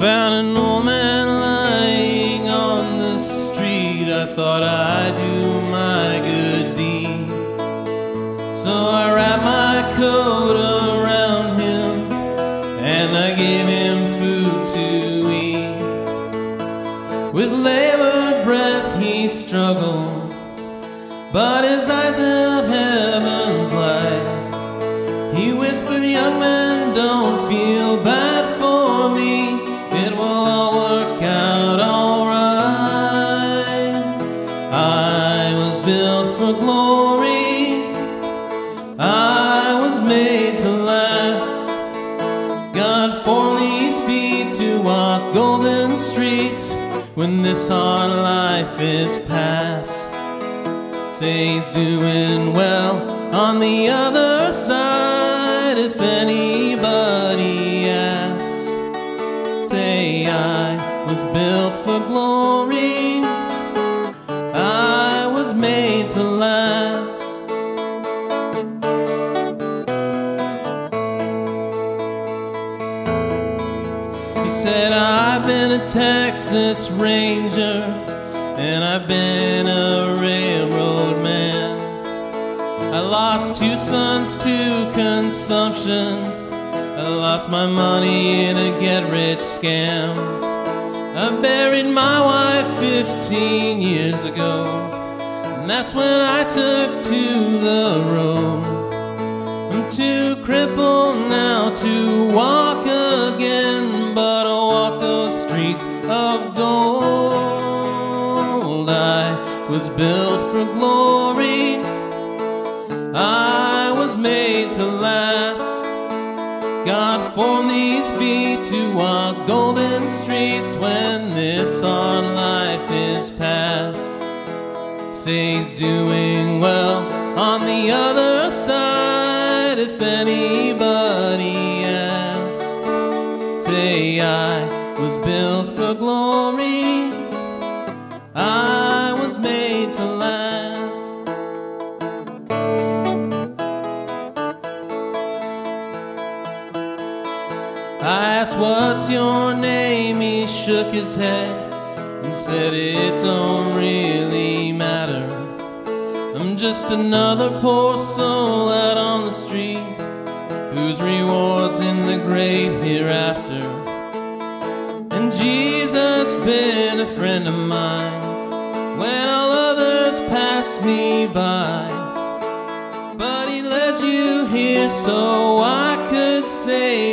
found an old man lying on the street. I thought I'd do this hard a Texas Ranger and I've been a railroad man. I lost two sons to consumption. I lost my money in a get rich scam. I buried my wife 15 years ago, and that's when I took to the road. I'm too crippled now to walk again, of gold. I was built for glory, I was made to last. God formed these feet to walk golden streets when this hard life is past. Say he's doing well on the other side if anybody I asked, What's your name? He shook his head and said, It don't really matter. I'm just another poor soul out on the street whose rewards in the great hereafter. And Jesus been a friend of mine when all others passed me by. But he led you here so I could say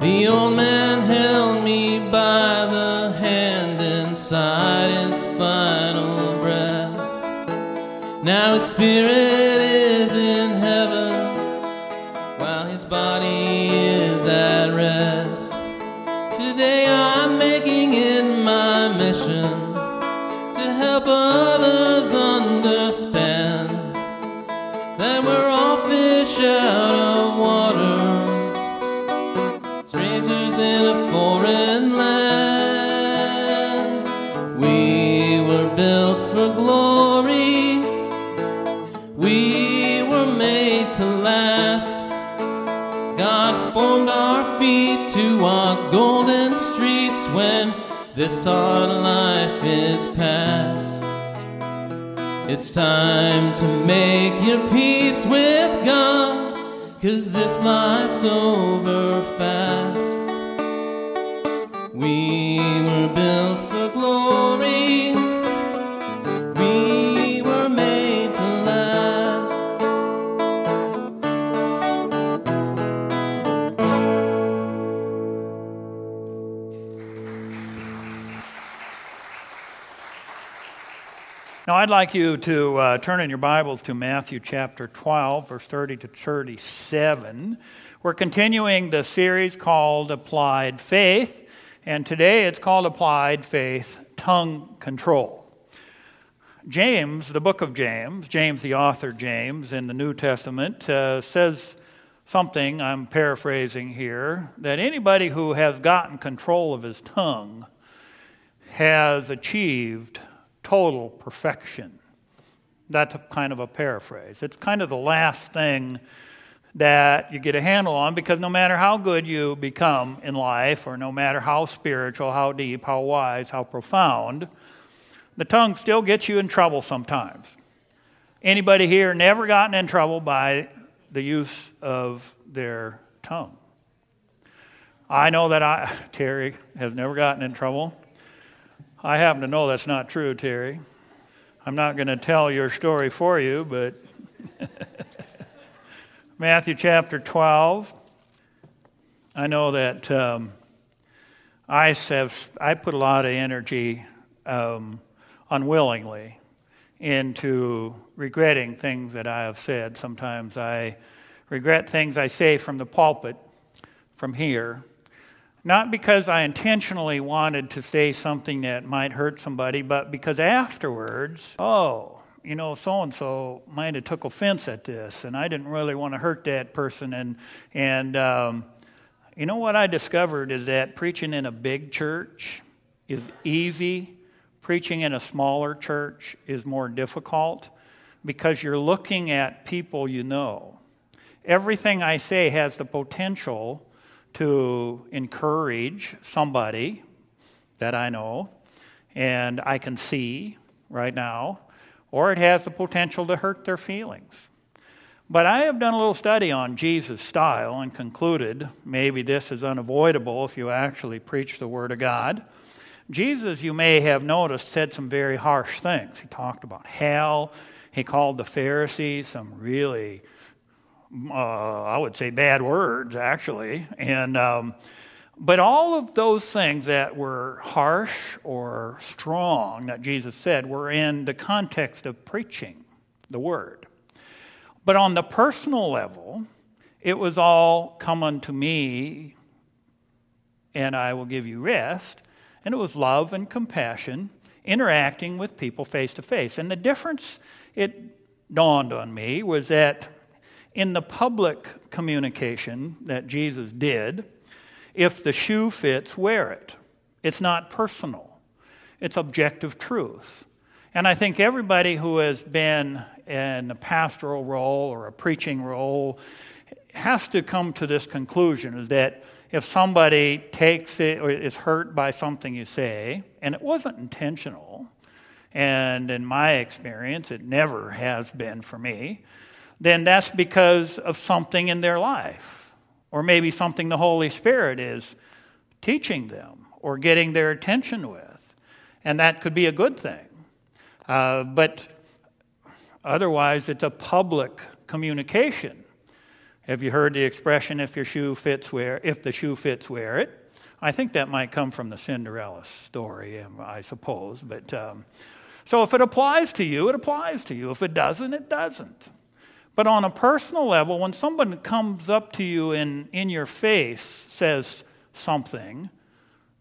The old man held me by the hand inside his final breath. Now his spirit this hard life is past. It's time to make your peace with God, cause this life's over fast. Now, I'd like you to uh, turn in your Bibles to Matthew chapter 12, verse 30 to 37. We're continuing the series called Applied Faith, and today it's called Applied Faith Tongue Control. James, the book of James, James the author James in the New Testament, uh, says something, I'm paraphrasing here, that anybody who has gotten control of his tongue has achieved total perfection. That's kind of a paraphrase. It's kind of the last thing that you get a handle on because no matter how good you become in life, or no matter how spiritual, how deep, how wise, how profound, the tongue still gets you in trouble sometimes. Anybody here never gotten in trouble by the use of their tongue? I know that I, Terry has never gotten in trouble. I happen to know that's not true, Terry. I'm not going to tell your story for you, but Matthew chapter 12. I know that um, I have I put a lot of energy um, unwillingly into regretting things that I have said. Sometimes I regret things I say from the pulpit, from here, not because I intentionally wanted to say something that might hurt somebody, but because afterwards, oh, you know, so and so might have took offense at this, and I didn't really want to hurt that person. And and um, you know what I discovered is that preaching in a big church is easy. Preaching in a smaller church is more difficult because you're looking at people you know. Everything I say has the potential to encourage somebody that I know and I can see right now, or it has the potential to hurt their feelings. But I have done a little study on Jesus' style and concluded maybe this is unavoidable if you actually preach the Word of God. Jesus, you may have noticed, said some very harsh things. He talked about hell. He called the Pharisees some really uh, I would say bad words, actually. And, um, but all of those things that were harsh or strong that Jesus said were in the context of preaching the word. But on the personal level, it was all come unto me, and I will give you rest. And it was love and compassion, interacting with people face to face. And the difference, it dawned on me, was that in the public communication that Jesus did, if the shoe fits, wear it. It's not personal, it's objective truth. And I think everybody who has been in a pastoral role or a preaching role has to come to this conclusion that if somebody takes it or is hurt by something you say, and it wasn't intentional, and in my experience, it never has been for me, then that's because of something in their life, or maybe something the Holy Spirit is teaching them or getting their attention with. And that could be a good thing. Uh, but otherwise, it's a public communication. Have you heard the expression, if your shoe fits, wear, if the shoe fits, wear it? I think that might come from the Cinderella story, um, I suppose. But um, so if it applies to you, it applies to you. If it doesn't, it doesn't. But on a personal level, when someone comes up to you and in your face says something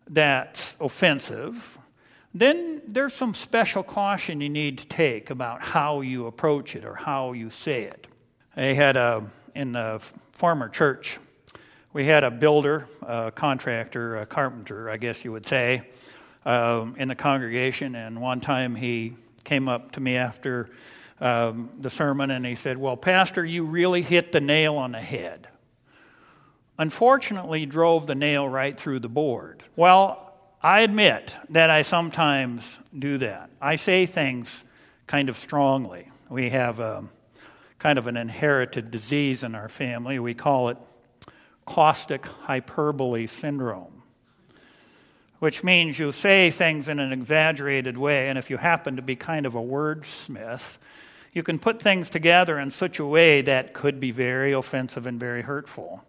that's offensive, then there's some special caution you need to take about how you approach it or how you say it. I had a, in the former church, we had a builder, a contractor, a carpenter, I guess you would say, um, in the congregation, and one time he came up to me after um, the sermon and he said, Well, Pastor, you really hit the nail on the head. Unfortunately, drove the nail right through the board. Well, I admit that I sometimes do that. I say things kind of strongly. We have a, kind of an inherited disease in our family. We call it caustic hyperbole syndrome, which means you say things in an exaggerated way, and if you happen to be kind of a wordsmith, you can put things together in such a way that could be very offensive and very hurtful.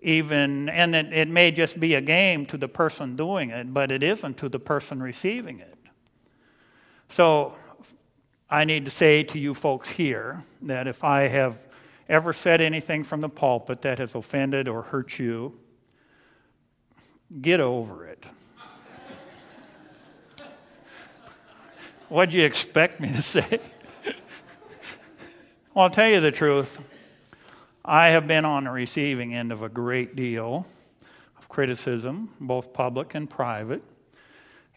Even, and it, it may just be a game to the person doing it, but it isn't to the person receiving it. So, I need to say to you folks here that if I have ever said anything from the pulpit that has offended or hurt you, get over it. what do you expect me to say? Well, I'll tell you the truth. I have been on the receiving end of a great deal of criticism, both public and private.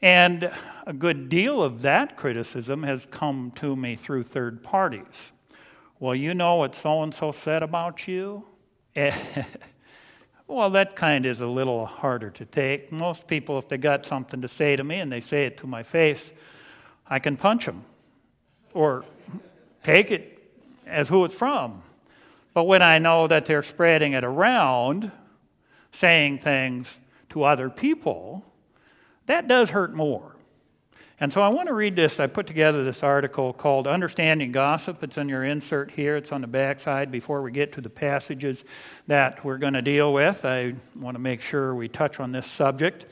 And a good deal of that criticism has come to me through third parties. Well, you know what so and so said about you? well, that kind is a little harder to take. Most people, if they got something to say to me and they say it to my face, I can punch them or take it as who it's from. But when I know that they're spreading it around, saying things to other people, that does hurt more. And so I want to read this. I put together this article called Understanding Gossip. It's in your insert here, it's on the back side before we get to the passages that we're going to deal with. I want to make sure we touch on this subject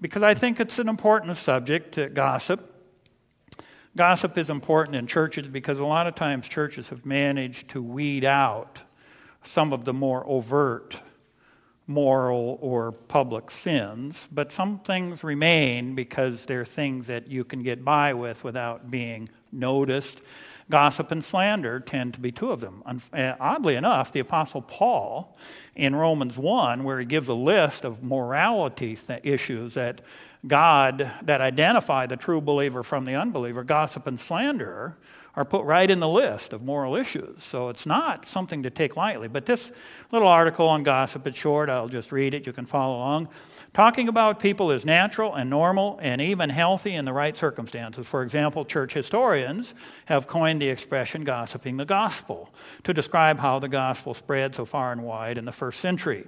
because I think it's an important subject, gossip. Gossip is important in churches because a lot of times churches have managed to weed out some of the more overt moral or public sins, but some things remain because they're things that you can get by with without being noticed. Gossip and slander tend to be two of them. Uh, oddly enough, the Apostle Paul in Romans 1, where he gives a list of morality issues that God, that identify the true believer from the unbeliever, gossip and slander are put right in the list of moral issues. So it's not something to take lightly. But this little article on gossip, it's short, I'll just read it, you can follow along. Talking about people is natural and normal and even healthy in the right circumstances. For example, church historians have coined the expression gossiping the gospel to describe how the gospel spread so far and wide in the first century.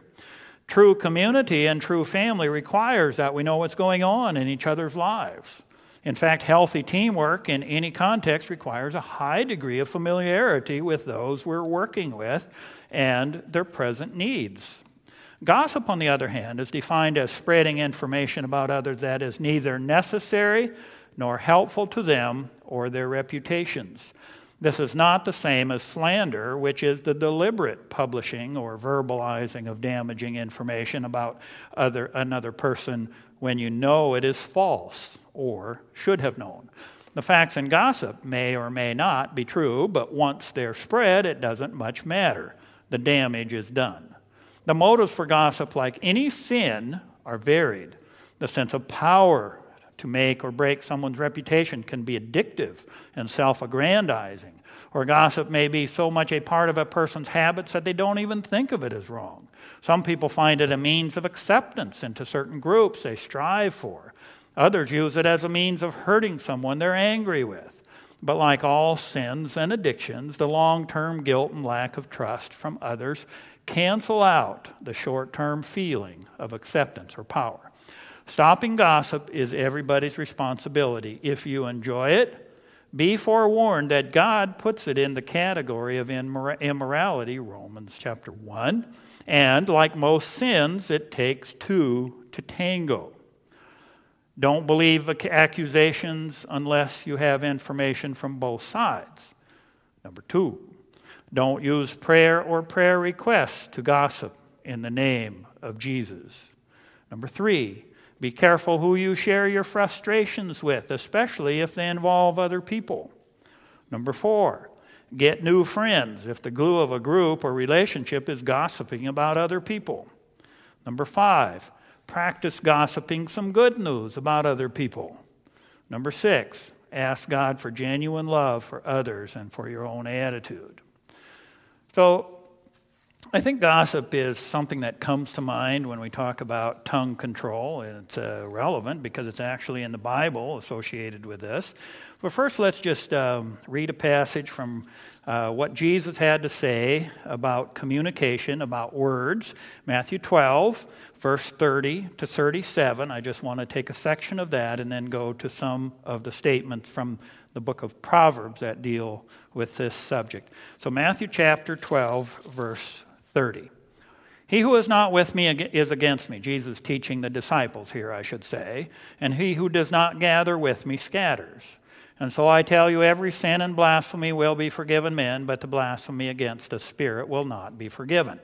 True community and true family requires that we know what's going on in each other's lives. In fact, healthy teamwork in any context requires a high degree of familiarity with those we're working with and their present needs. Gossip, on the other hand, is defined as spreading information about others that is neither necessary nor helpful to them or their reputations. This is not the same as slander, which is the deliberate publishing or verbalizing of damaging information about other, another person when you know it is false or should have known. The facts in gossip may or may not be true, but once they're spread, it doesn't much matter. The damage is done. The motives for gossip, like any sin, are varied. The sense of power to make or break someone's reputation can be addictive and self aggrandizing. Or gossip may be so much a part of a person's habits that they don't even think of it as wrong. Some people find it a means of acceptance into certain groups they strive for. Others use it as a means of hurting someone they're angry with. But like all sins and addictions, the long term guilt and lack of trust from others cancel out the short term feeling of acceptance or power. Stopping gossip is everybody's responsibility. If you enjoy it, be forewarned that God puts it in the category of immorality, Romans chapter 1. And like most sins, it takes two to tango. Don't believe accusations unless you have information from both sides. Number two, don't use prayer or prayer requests to gossip in the name of Jesus. Number three, be careful who you share your frustrations with, especially if they involve other people. Number four, get new friends if the glue of a group or relationship is gossiping about other people. Number five, practice gossiping some good news about other people. Number six, ask God for genuine love for others and for your own attitude. So, I think gossip is something that comes to mind when we talk about tongue control, and it's uh, relevant because it's actually in the Bible associated with this. But first, let's just um, read a passage from uh, what Jesus had to say about communication, about words. Matthew 12, verse 30 to 37. I just want to take a section of that and then go to some of the statements from the book of Proverbs that deal with this subject. So, Matthew chapter 12, verse 30. He who is not with me is against me. Jesus teaching the disciples here, I should say. And he who does not gather with me scatters. And so I tell you, every sin and blasphemy will be forgiven men, but the blasphemy against the Spirit will not be forgiven.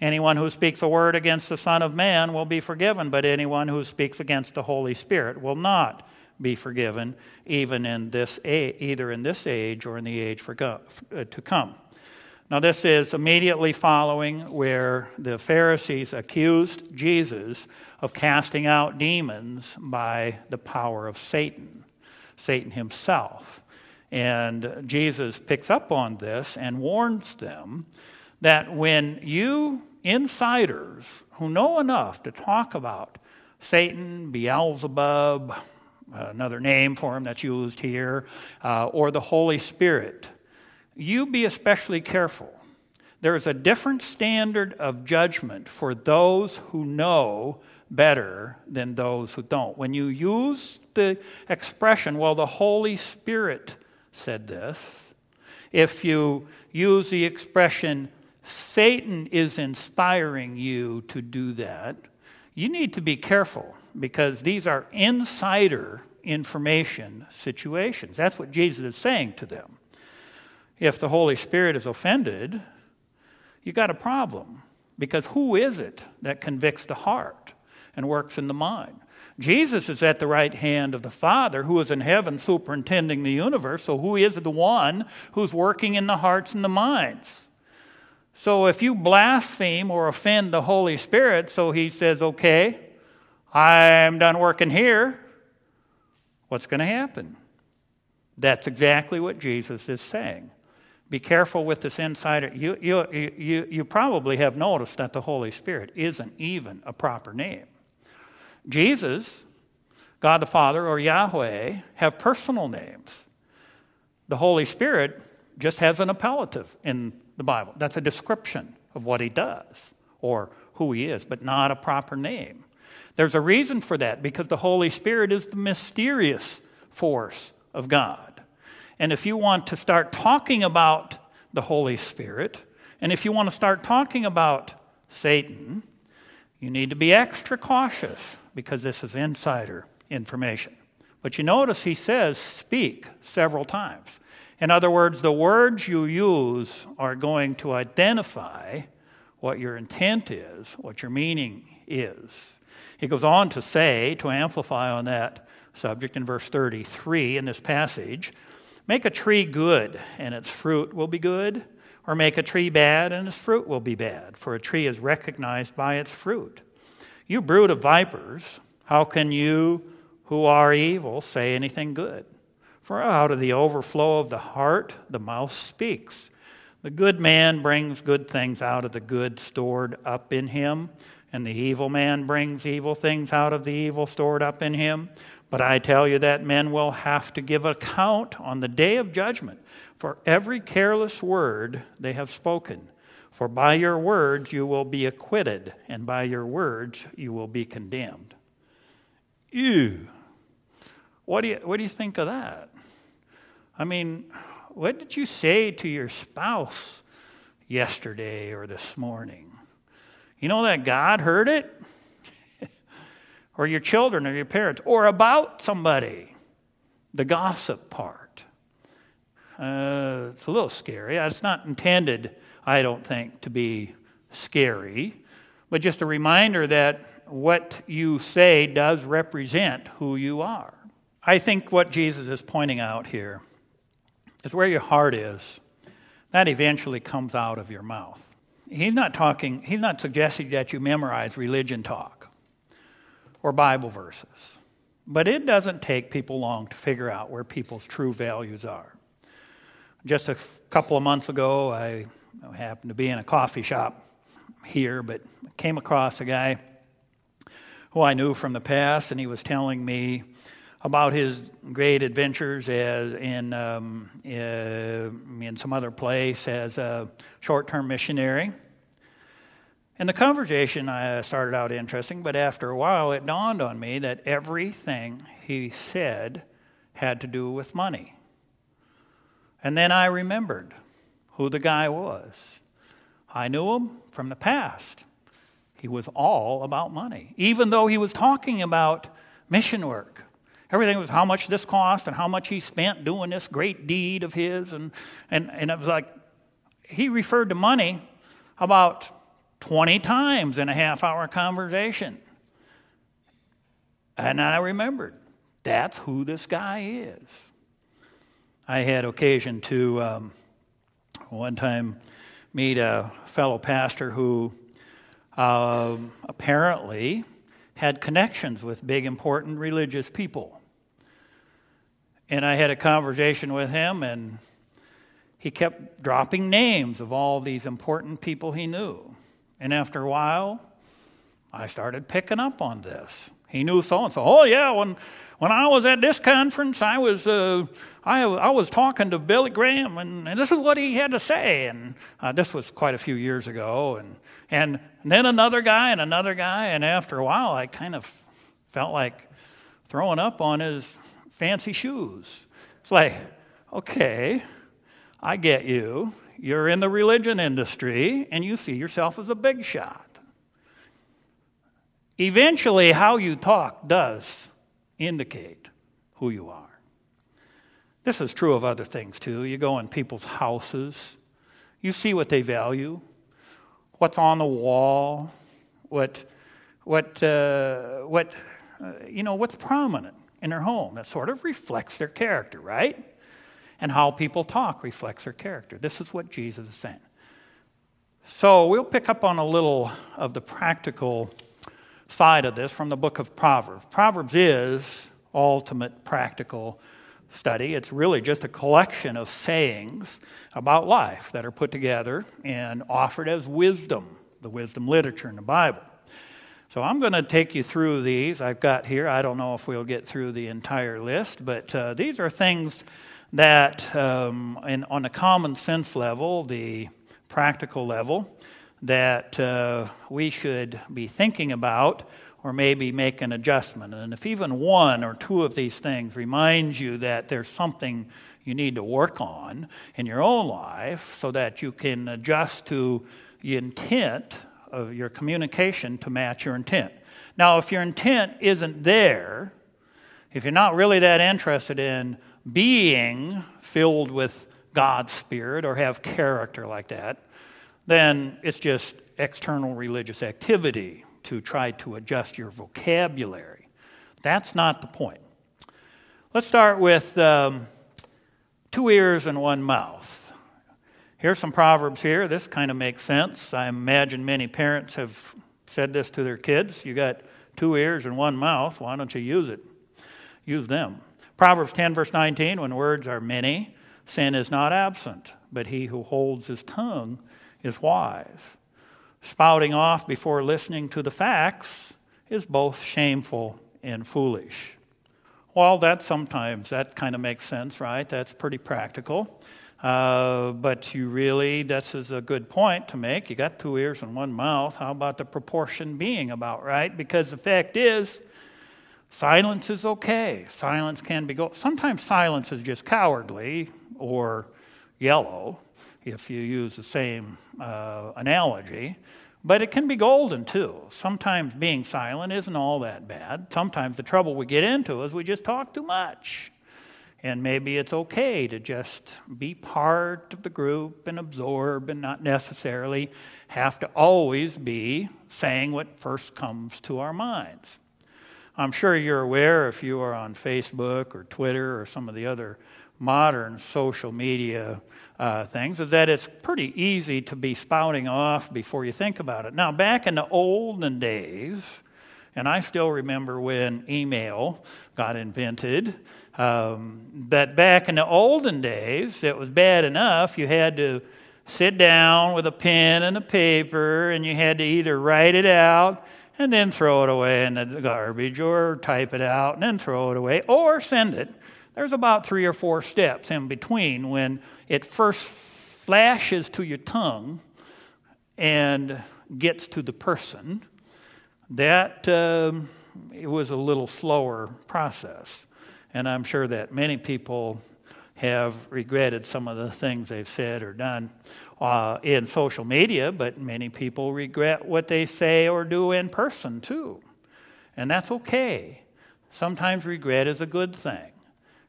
Anyone who speaks a word against the Son of Man will be forgiven, but anyone who speaks against the Holy Spirit will not be forgiven, even in this either in this age or in the age to come. Now, this is immediately following where the Pharisees accused Jesus of casting out demons by the power of Satan. Satan himself. And Jesus picks up on this and warns them that when you insiders who know enough to talk about Satan, Beelzebub, another name for him that's used here, uh, or the Holy Spirit, you be especially careful. There is a different standard of judgment for those who know better than those who don't. When you use the expression, well, the Holy Spirit said this, if you use the expression, Satan is inspiring you to do that, you need to be careful because these are insider information situations. That's what Jesus is saying to them. If the Holy Spirit is offended, you got a problem because who is it that convicts the heart? and works in the mind. Jesus is at the right hand of the Father who is in heaven superintending the universe, so who is the one who's working in the hearts and the minds? So if you blaspheme or offend the Holy Spirit, so he says, okay, I'm done working here, what's going to happen? That's exactly what Jesus is saying. Be careful with this insider. You, you, you, you probably have noticed that the Holy Spirit isn't even a proper name. Jesus, God the Father, or Yahweh have personal names. The Holy Spirit just has an appellative in the Bible. That's a description of what he does or who he is, but not a proper name. There's a reason for that because the Holy Spirit is the mysterious force of God. And if you want to start talking about the Holy Spirit, and if you want to start talking about Satan, you need to be extra cautious because this is insider information. But you notice he says speak several times. In other words, the words you use are going to identify what your intent is, what your meaning is. He goes on to say, to amplify on that subject in verse 33 in this passage make a tree good, and its fruit will be good, or make a tree bad, and its fruit will be bad, for a tree is recognized by its fruit. You brood of vipers, how can you who are evil say anything good? For out of the overflow of the heart, the mouth speaks. The good man brings good things out of the good stored up in him, and the evil man brings evil things out of the evil stored up in him. But I tell you that men will have to give account on the day of judgment for every careless word they have spoken. For by your words you will be acquitted, and by your words you will be condemned. Ew. What do you, what do you think of that? I mean, what did you say to your spouse yesterday or this morning? You know that God heard it? Or your children or your parents, or about somebody? The gossip part. Uh, it's a little scary. It's not intended I don't think, to be scary, but just a reminder that what you say does represent who you are. I think what Jesus is pointing out here is where your heart is, that eventually comes out of your mouth. He's not talking, he's not suggesting that you memorize religion talk or Bible verses. But it doesn't take people long to figure out where people's true values are. Just a couple of months ago, I I happened to be in a coffee shop here, but came across a guy who I knew from the past, and he was telling me about his great adventures as in um, uh, in some other place as a short-term missionary. And the conversation uh, started out interesting, but after a while, it dawned on me that everything he said had to do with money. And then I remembered who the guy was. I knew him from the past. He was all about money, even though he was talking about mission work Everything was how much this cost and how much he spent doing this great deed of his. And, and, and it was like, he referred to money about 20 times in a half hour conversation. And I remembered, that's who this guy is. I had occasion to um, one time meet a fellow pastor who uh, apparently had connections with big, important religious people. And I had a conversation with him, and he kept dropping names of all these important people he knew. And after a while, I started picking up on this. He knew so and so. Oh, yeah, when when I was at this conference, I was, uh, I, I was talking to Billy Graham, and, and this is what he had to say. And uh, this was quite a few years ago. And, and then another guy and another guy. And after a while, I kind of felt like throwing up on his fancy shoes. It's like, okay, I get you. You're in the religion industry, and you see yourself as a big shot. Eventually, how you talk does indicate who you are. This is true of other things too. You go in people's houses, you see what they value, what's on the wall, what, what, uh, what uh, you know, what's prominent in their home. That sort of reflects their character, right? And how people talk reflects their character. This is what Jesus is saying. So we'll pick up on a little of the practical side of this from the book of Proverbs. Proverbs is ultimate practical study. It's really just a collection of sayings about life that are put together and offered as wisdom, the wisdom literature in the Bible. So I'm going to take you through these I've got here. I don't know if we'll get through the entire list, but uh, these are things that, um, in, on a common sense level, the practical level, that uh, we should be thinking about or maybe make an adjustment. And if even one or two of these things reminds you that there's something you need to work on in your own life so that you can adjust to the intent of your communication to match your intent. Now, if your intent isn't there, if you're not really that interested in being filled with God's Spirit or have character like that, then it's just external religious activity to try to adjust your vocabulary. That's not the point. Let's start with um, two ears and one mouth. Here's some proverbs here. This kind of makes sense. I imagine many parents have said this to their kids. You got two ears and one mouth. Why don't you use it? Use them. Proverbs 10, verse 19 when words are many, sin is not absent, but he who holds his tongue is wise. Spouting off before listening to the facts is both shameful and foolish. Well, that sometimes, that kind of makes sense, right? That's pretty practical. Uh, but you really, this is a good point to make. You got two ears and one mouth. How about the proportion being about right? Because the fact is, silence is okay. Silence can be go. Sometimes silence is just cowardly or yellow if you use the same uh, analogy. But it can be golden too. Sometimes being silent isn't all that bad. Sometimes the trouble we get into is we just talk too much. And maybe it's okay to just be part of the group and absorb and not necessarily have to always be saying what first comes to our minds. I'm sure you're aware if you are on Facebook or Twitter or some of the other modern social media uh, things is that it's pretty easy to be spouting off before you think about it. Now, back in the olden days, and I still remember when email got invented, um, back in the olden days, it was bad enough you had to sit down with a pen and a paper and you had to either write it out and then throw it away in the garbage or type it out and then throw it away or send it there's about three or four steps in between when it first flashes to your tongue and gets to the person. That um, it was a little slower process. And I'm sure that many people have regretted some of the things they've said or done uh, in social media, but many people regret what they say or do in person too. And that's okay. Sometimes regret is a good thing.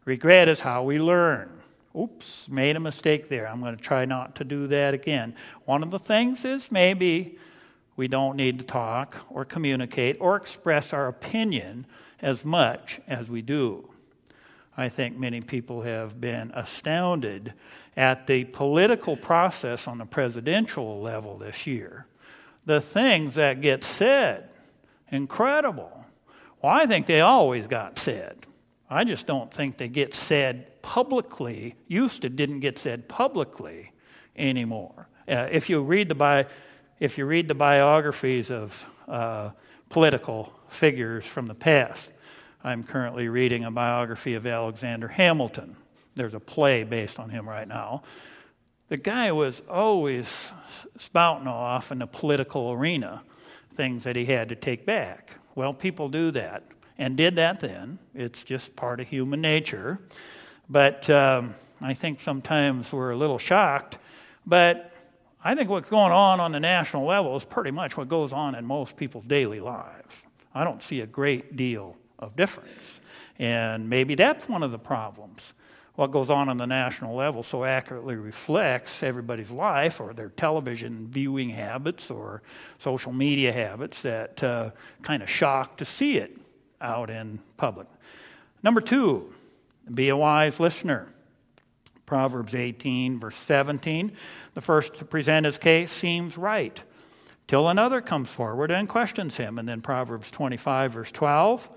Regret is how we learn. Oops, made a mistake there. I'm going to try not to do that again. One of the things is maybe we don't need to talk or communicate or express our opinion as much as we do. I think many people have been astounded at the political process on the presidential level this year. The things that get said, incredible. Well, I think they always got said. I just don't think they get said publicly. Used to didn't get said publicly anymore. Uh, if you read the bi- if you read the biographies of uh, political figures from the past, I'm currently reading a biography of Alexander Hamilton. There's a play based on him right now. The guy was always spouting off in the political arena things that he had to take back. Well, people do that and did that then. It's just part of human nature. But um, I think sometimes we're a little shocked. But I think what's going on on the national level is pretty much what goes on in most people's daily lives. I don't see a great deal of difference. And maybe that's one of the problems. What goes on on the national level so accurately reflects everybody's life or their television viewing habits or social media habits that uh, kind of shock to see it out in public. Number two, be a wise listener. Proverbs 18, verse 17. The first to present his case seems right till another comes forward and questions him. And then Proverbs 25, verse 12.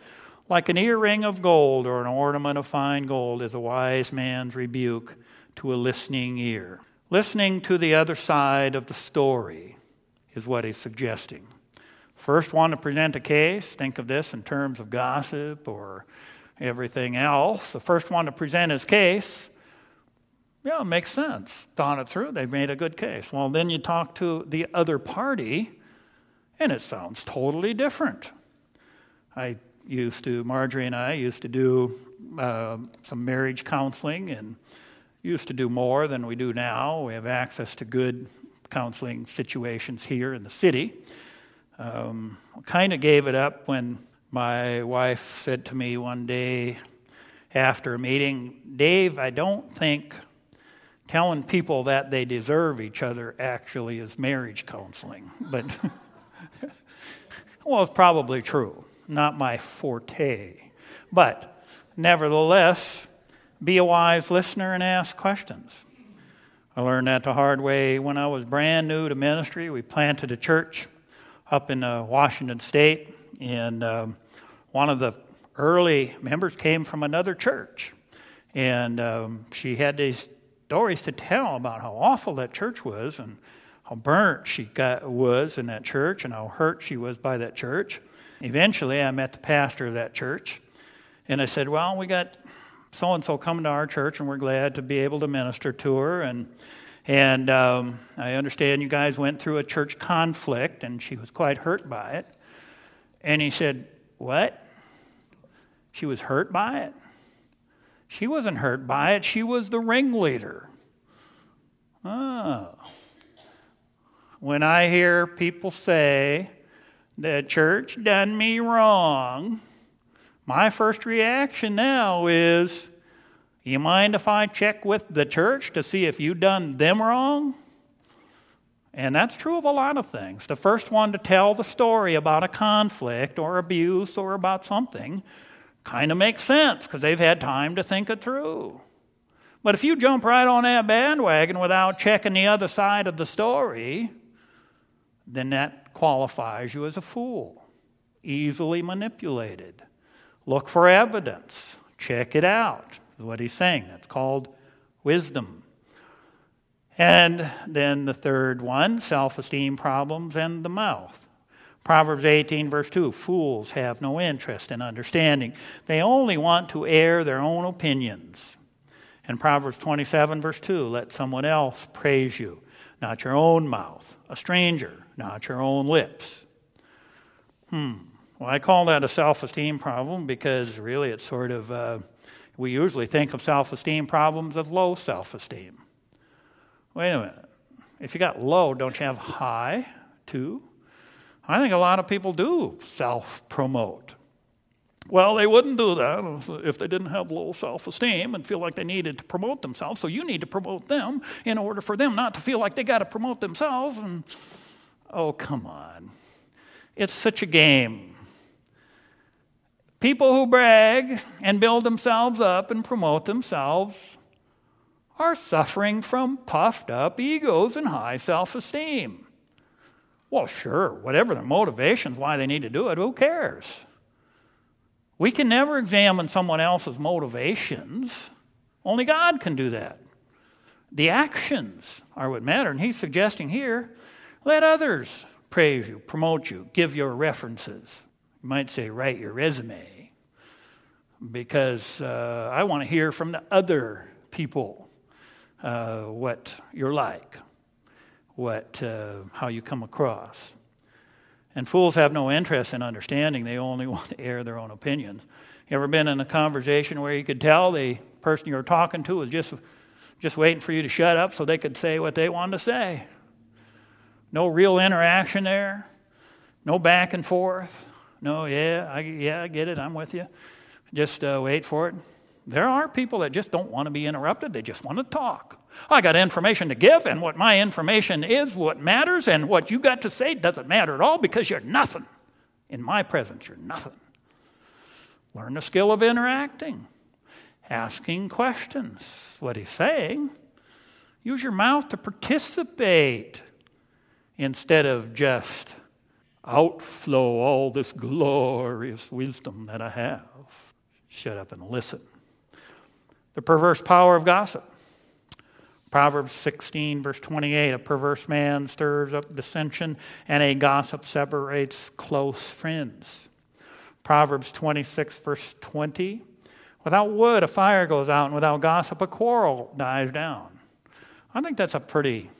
Like an earring of gold or an ornament of fine gold is a wise man's rebuke to a listening ear. Listening to the other side of the story is what he's suggesting. First one to present a case, think of this in terms of gossip or everything else. The first one to present his case, yeah, it makes sense. Thought it through, they've made a good case. Well, then you talk to the other party, and it sounds totally different. I used to, Marjorie and I used to do uh, some marriage counseling and used to do more than we do now. We have access to good counseling situations here in the city. Um, kind of gave it up when my wife said to me one day after a meeting, Dave, I don't think telling people that they deserve each other actually is marriage counseling. But, well, it's probably true not my forte. But nevertheless, be a wise listener and ask questions. I learned that the hard way when I was brand new to ministry. We planted a church up in uh, Washington State, and um, one of the early members came from another church. And um, she had these stories to tell about how awful that church was and how burnt she got, was in that church and how hurt she was by that church. Eventually, I met the pastor of that church, and I said, Well, we got so and so coming to our church, and we're glad to be able to minister to her. And, and um, I understand you guys went through a church conflict, and she was quite hurt by it. And he said, What? She was hurt by it? She wasn't hurt by it, she was the ringleader. Oh. When I hear people say, the church done me wrong, my first reaction now is, you mind if I check with the church to see if you done them wrong? And that's true of a lot of things. The first one to tell the story about a conflict or abuse or about something kind of makes sense because they've had time to think it through. But if you jump right on that bandwagon without checking the other side of the story, then that qualifies you as a fool, easily manipulated. Look for evidence, check it out, is what he's saying. That's called wisdom. And then the third one self esteem problems and the mouth. Proverbs 18, verse 2 Fools have no interest in understanding, they only want to air their own opinions. And Proverbs 27, verse 2 Let someone else praise you, not your own mouth, a stranger not your own lips. Hmm. Well, I call that a self esteem problem because really it's sort of, uh, we usually think of self esteem problems as low self esteem. Wait a minute. If you got low, don't you have high too? I think a lot of people do self promote. Well, they wouldn't do that if they didn't have low self esteem and feel like they needed to promote themselves. So you need to promote them in order for them not to feel like they got to promote themselves. And oh, come on. It's such a game. People who brag and build themselves up and promote themselves are suffering from puffed up egos and high self esteem. Well, sure, whatever their motivations, why they need to do it, who cares? We can never examine someone else's motivations. Only God can do that. The actions are what matter. And he's suggesting here let others praise you, promote you, give your references. You might say, write your resume, because uh, I want to hear from the other people uh, what you're like, what, uh, how you come across. And fools have no interest in understanding, they only want to air their own opinions. You ever been in a conversation where you could tell the person you were talking to was just, just waiting for you to shut up so they could say what they wanted to say? No real interaction there, no back and forth. No, yeah, I, yeah, I get it, I'm with you. Just uh, wait for it. There are people that just don't want to be interrupted, they just want to talk. I got information to give, and what my information is what matters, and what you got to say doesn't matter at all because you're nothing. In my presence, you're nothing. Learn the skill of interacting, asking questions. What he's saying. Use your mouth to participate instead of just outflow all this glorious wisdom that I have. Shut up and listen. The perverse power of gossip. Proverbs 16, verse 28 A perverse man stirs up dissension, and a gossip separates close friends. Proverbs 26, verse 20 Without wood, a fire goes out, and without gossip, a quarrel dies down. I think that's a pretty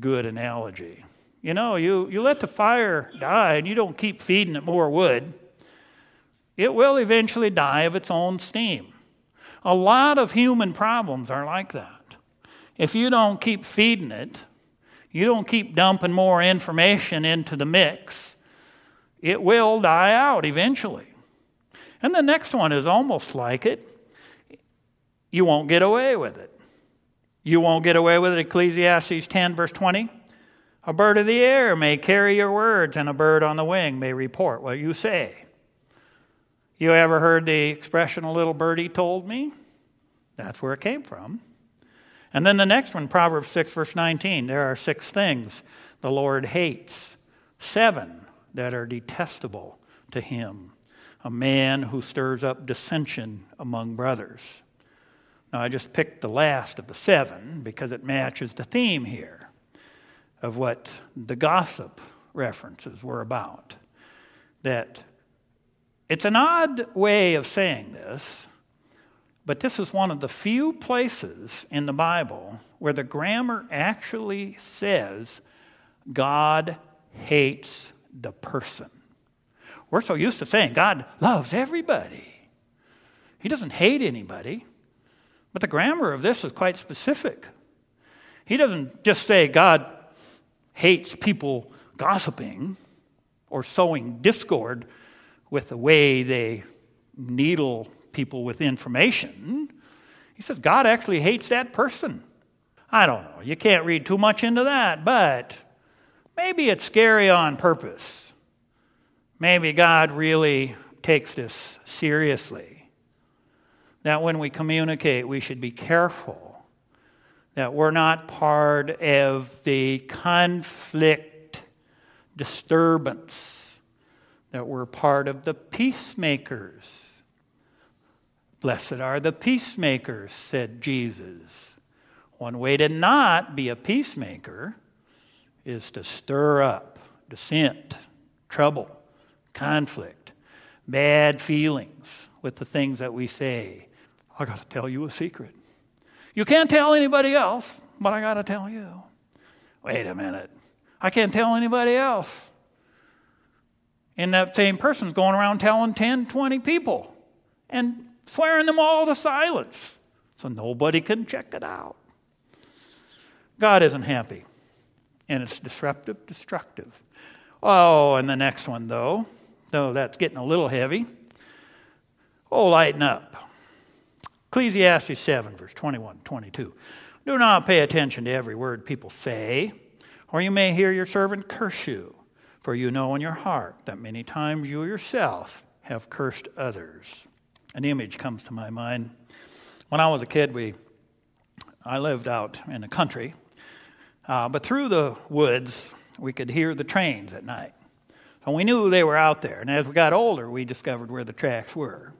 good analogy. You know, you, you let the fire die and you don't keep feeding it more wood, it will eventually die of its own steam. A lot of human problems are like that. If you don't keep feeding it, you don't keep dumping more information into the mix, it will die out eventually. And the next one is almost like it. You won't get away with it. You won't get away with it. Ecclesiastes 10, verse 20. A bird of the air may carry your words, and a bird on the wing may report what you say. You ever heard the expression, a little birdie told me? That's where it came from. And then the next one, Proverbs 6, verse 19. There are six things the Lord hates, seven that are detestable to him. A man who stirs up dissension among brothers. Now, I just picked the last of the seven because it matches the theme here of what the gossip references were about. That it's an odd way of saying this, but this is one of the few places in the Bible where the grammar actually says God hates the person. We're so used to saying God loves everybody, He doesn't hate anybody. But the grammar of this is quite specific. He doesn't just say God hates people gossiping or sowing discord with the way they needle people with information. He says God actually hates that person. I don't know. You can't read too much into that, but maybe it's scary on purpose. Maybe God really takes this seriously. That when we communicate, we should be careful that we're not part of the conflict disturbance, that we're part of the peacemakers Blessed are the peacemakers, said Jesus. One way to not be a peacemaker is to stir up dissent, trouble, conflict, bad feelings with the things that we say. I got to tell you a secret. You can't tell anybody else, but I got to tell you. Wait a minute. I can't tell anybody else. And that same person's going around telling 10, 20 people. And swearing them all to silence so nobody can check it out. God isn't happy, and it's disruptive, destructive. Oh, and the next one, though, though that's getting a little heavy. Oh, lighten up. Ecclesiastes 7, verse 21, 22. Do not pay attention to every word people say, or you may hear your servant curse you. For you know in your heart that many times you yourself have cursed others. An image comes to my mind. When I was a kid, we, I lived out in the country, uh, but through the woods, we could hear the trains at night. So we knew they were out there. And as we got older, we discovered where the tracks were.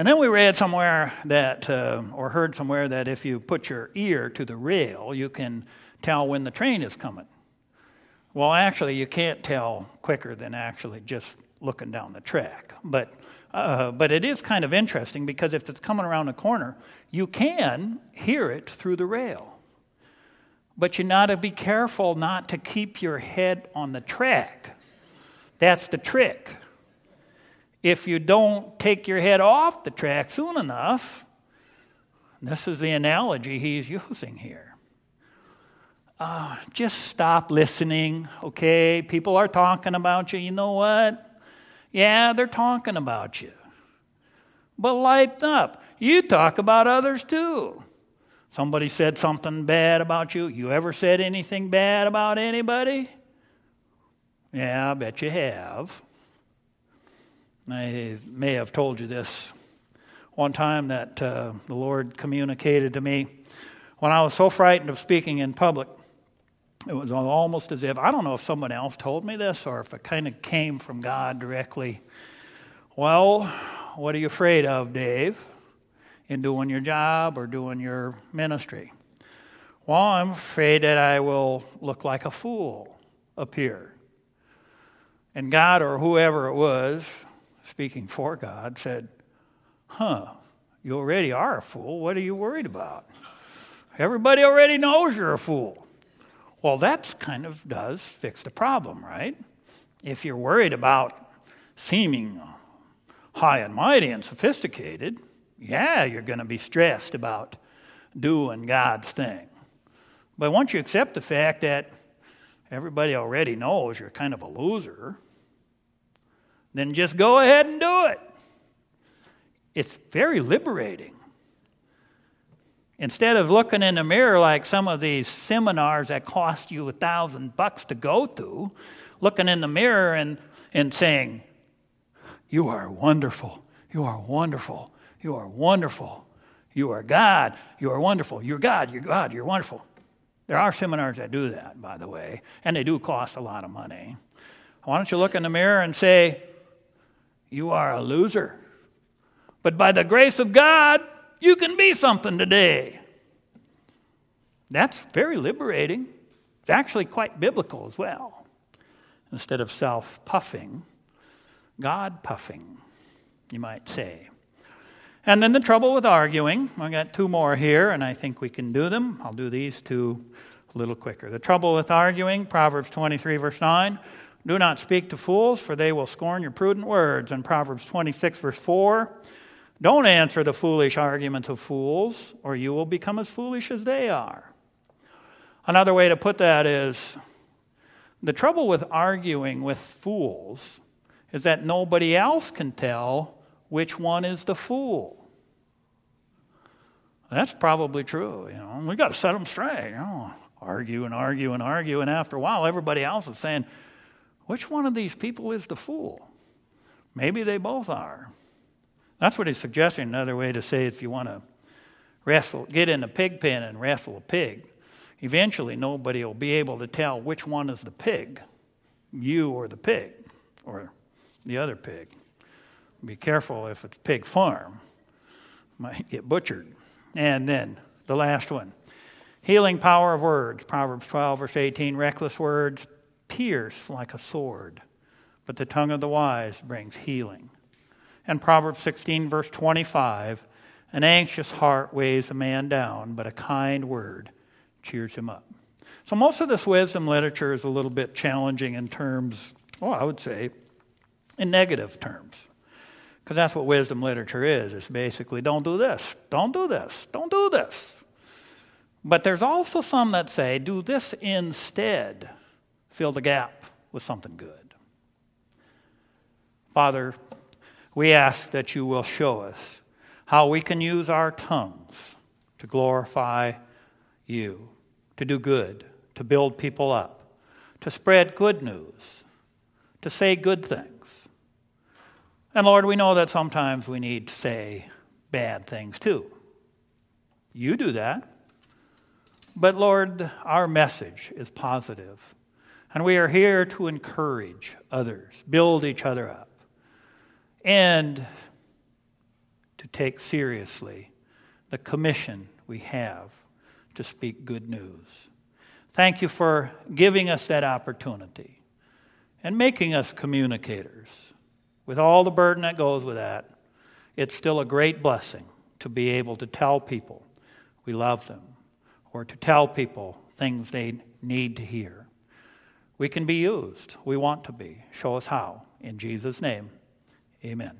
And then we read somewhere that, uh, or heard somewhere that if you put your ear to the rail, you can tell when the train is coming. Well, actually, you can't tell quicker than actually just looking down the track. But, uh, but it is kind of interesting because if it's coming around the corner, you can hear it through the rail. But you got to be careful not to keep your head on the track. That's the trick. If you don't take your head off the track soon enough, this is the analogy he's using here. Uh, just stop listening, okay? People are talking about you. You know what? Yeah, they're talking about you. But lighten up. You talk about others too. Somebody said something bad about you. You ever said anything bad about anybody? Yeah, I bet you have. I may have told you this one time that uh, the Lord communicated to me when I was so frightened of speaking in public. It was almost as if, I don't know if someone else told me this or if it kind of came from God directly. Well, what are you afraid of, Dave, in doing your job or doing your ministry? Well, I'm afraid that I will look like a fool up here. And God, or whoever it was, speaking for God, said, Huh, you already are a fool. What are you worried about? Everybody already knows you're a fool. Well, that kind of does fix the problem, right? If you're worried about seeming high and mighty and sophisticated, yeah, you're going to be stressed about doing God's thing. But once you accept the fact that everybody already knows you're kind of a loser, then just go ahead and do it. It's very liberating. Instead of looking in the mirror like some of these seminars that cost you a thousand bucks to go to, looking in the mirror and, and saying, You are wonderful, you are wonderful, you are wonderful, you are God, you are wonderful, you're God, you're God, you're wonderful. There are seminars that do that, by the way, and they do cost a lot of money. Why don't you look in the mirror and say, You are a loser. But by the grace of God, you can be something today. That's very liberating. It's actually quite biblical as well. Instead of self puffing, God puffing, you might say. And then the trouble with arguing, I got two more here, and I think we can do them. I'll do these two a little quicker. The trouble with arguing, Proverbs 23, verse 9. Do not speak to fools, for they will scorn your prudent words. In Proverbs 26, verse 4. Don't answer the foolish arguments of fools, or you will become as foolish as they are. Another way to put that is the trouble with arguing with fools is that nobody else can tell which one is the fool. That's probably true. You know, we got to set them straight. You know, argue and argue and argue, and after a while, everybody else is saying, "Which one of these people is the fool?" Maybe they both are. That's what he's suggesting. Another way to say if you want to wrestle, get in a pig pen and wrestle a pig, eventually nobody will be able to tell which one is the pig, you or the pig, or the other pig. Be careful if it's pig farm, might get butchered. And then the last one healing power of words. Proverbs 12, verse 18 reckless words pierce like a sword, but the tongue of the wise brings healing and Proverbs 16, verse 25 An anxious heart weighs a man down, but a kind word cheers him up. So, most of this wisdom literature is a little bit challenging in terms, well, I would say, in negative terms. Because that's what wisdom literature is. It's basically don't do this, don't do this, don't do this. But there's also some that say do this instead, fill the gap with something good. Father, we ask that you will show us how we can use our tongues to glorify you, to do good, to build people up, to spread good news, to say good things. And Lord, we know that sometimes we need to say bad things too. You do that. But Lord, our message is positive, and we are here to encourage others, build each other up, and to take seriously the commission we have to speak good news. Thank you for giving us that opportunity and making us communicators. With all the burden that goes with that, it's still a great blessing to be able to tell people we love them or to tell people things they need to hear. We can be used. We want to be. Show us how. In Jesus' name, amen.